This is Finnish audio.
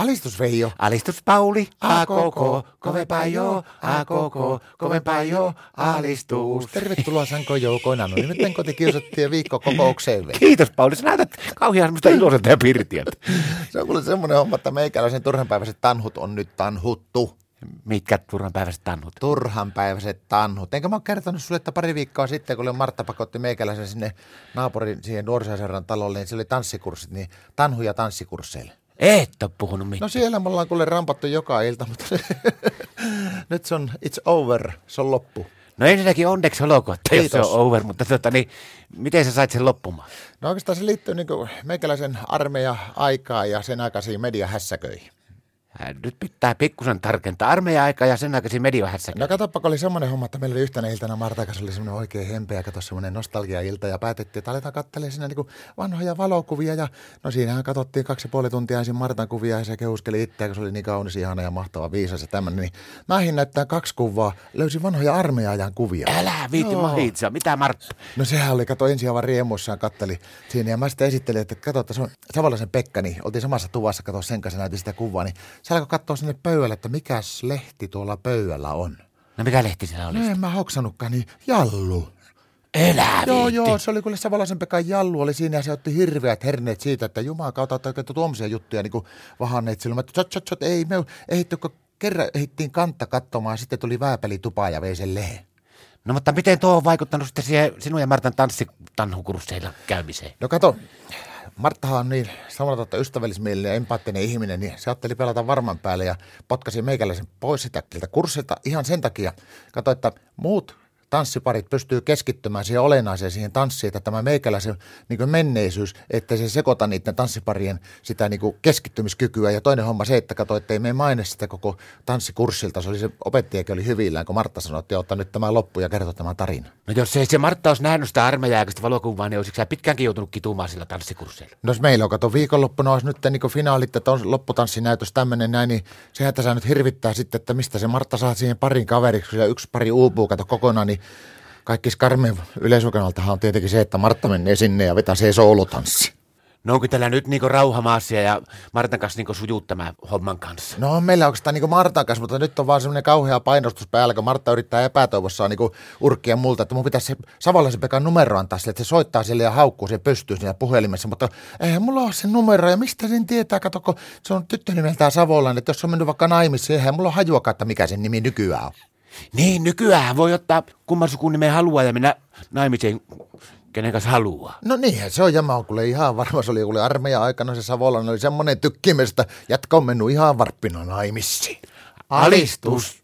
Alistus Veijo. Alistus Pauli, a koko, kovempaa jo, a koko, kovempaa jo, alistus. Tervetuloa Sanko. No kotikiusattiin viikko kokoukseen. Kiitos Pauli, sä näytät kauhean semmoista iloiselta ja pirtiöltä. Se on kuule semmoinen homma, että meikäläisen turhanpäiväiset tanhut on nyt tanhuttu. Mitkä turhanpäiväiset tannut? Turhanpäiväiset tanhut. Enkä mä oon kertonut sulle, että pari viikkoa sitten, kun Martta pakotti meikäläisen sinne naapurin siihen nuorisosairaan talolle, niin se oli tanssikurssit, niin tanhuja tanssikursseille. Et ole puhunut mitään. No siellä me ollaan kuule rampattu joka ilta, mutta nyt se on, it's over, se on loppu. No ensinnäkin onneksi olkoon, että jos se on over, mutta tota, niin, miten sä sait sen loppumaan? No oikeastaan se liittyy niin meikäläisen armeija aikaa ja sen aikaisiin mediahässäköihin. Nyt pitää pikkusen tarkentaa armeija-aika ja sen aikaisia mediohässä. No katsoppa, kun oli semmoinen homma, että meillä oli yhtenä iltana Marta kanssa oli semmoinen oikein hempeä, kato semmoinen nostalgia-ilta ja päätettiin, että aletaan katselemaan siinä niin vanhoja valokuvia ja no siinähän katsottiin kaksi ja puoli tuntia ensin Martan kuvia ja se kehuskeli itseä, kun se oli niin kaunis, ihana ja mahtava, viisas ja tämmöinen. Niin mä lähdin näyttää kaksi kuvaa, löysin vanhoja armeijan kuvia. Älä viitti Joo. mahitsa, mitä Martta? No sehän oli, kato ensin aivan riemuissaan katteli siinä ja mä sitten esittelin, että kato, että se on Savolaisen Pekka, niin oltiin samassa tuvassa, kato sen kanssa näytin sitä kuvaa, niin se alkoi katsoa sinne pöydälle, että mikäs lehti tuolla pöydällä on. No mikä lehti siellä oli? No en mä hoksannutkaan, niin jallu. Elä Joo, joo, se oli kyllä Savolaisen Pekan jallu oli siinä ja se otti hirveät herneet siitä, että Jumalan kautta että oikein tuommoisia juttuja niin kuin vahanneet silloin. Mä, että tsot, tsot, tsot, ei me ehitty, kun kerran ehittiin kantta katsomaan, sitten tuli vääpeli tupaan ja vei sen lehen. No mutta miten tuo on vaikuttanut sitten siihen sinun ja Martan tanssitanhukursseilla käymiseen? No kato, Marttahan on niin samalla tavalla ystävällismielinen ja empaattinen ihminen, niin se ajatteli pelata varman päälle ja potkasi meikäläisen pois sitä kurssilta ihan sen takia. Kato, että muut tanssiparit pystyy keskittymään siihen olennaiseen siihen tanssiin, että tämä meikäläisen niin menneisyys, että se sekoita niiden tanssiparien sitä niin keskittymiskykyä. Ja toinen homma se, että kato, että ei me maine sitä koko tanssikurssilta. Se oli se opettajakin oli hyvillään, kun Martta sanoi, että ottaa nyt tämä loppu ja kertoo tämä tarina. No jos ei se Martta olisi nähnyt sitä armeijaikaista valokuvaa, niin olisiko pitkäänkin joutunut kitumaan sillä tanssikursseilla? No jos meillä on, kato viikonloppuna olisi nyt niin finaalit, että on lopputanssinäytös tämmöinen näin, niin sehän tässä nyt hirvittää sitten, että mistä se Martta saa siihen parin kaveriksi, ja yksi pari uupuu, kato kokonaan, niin kaikki skarmin yleisökanaltahan on tietenkin se, että Martta menee sinne ja vetää se soolotanssi. No onko tällä nyt niinku rauhamaassa ja Martan kanssa niinku sujuu tämä homman kanssa? No on meillä oikeastaan niin Martan kanssa, mutta nyt on vaan semmoinen kauhea painostus päällä, kun Martta yrittää epätoivossaan niin urkkia multa, että mun pitäisi se Savolaisen Pekan numero antaa sille, että se soittaa sille ja haukkuu, se pystyy siinä puhelimessa, mutta eihän mulla ole sen numero ja mistä sen tietää, kato, kun se on tyttö nimeltään Savolainen, että jos se on mennyt vaikka naimisiin, eihän mulla ole hajuakaan, että mikä sen nimi nykyään on. Niin, nykyään voi ottaa kumman sukun nimen haluaa ja mennä naimisiin, kenen kanssa haluaa. No niinhän se on, ja mä oon kuule ihan varma, se oli kuule armeijan aikana se Savolainen oli semmoinen tykkimestä, jätkä on mennyt ihan varppina naimissiin. Alistus.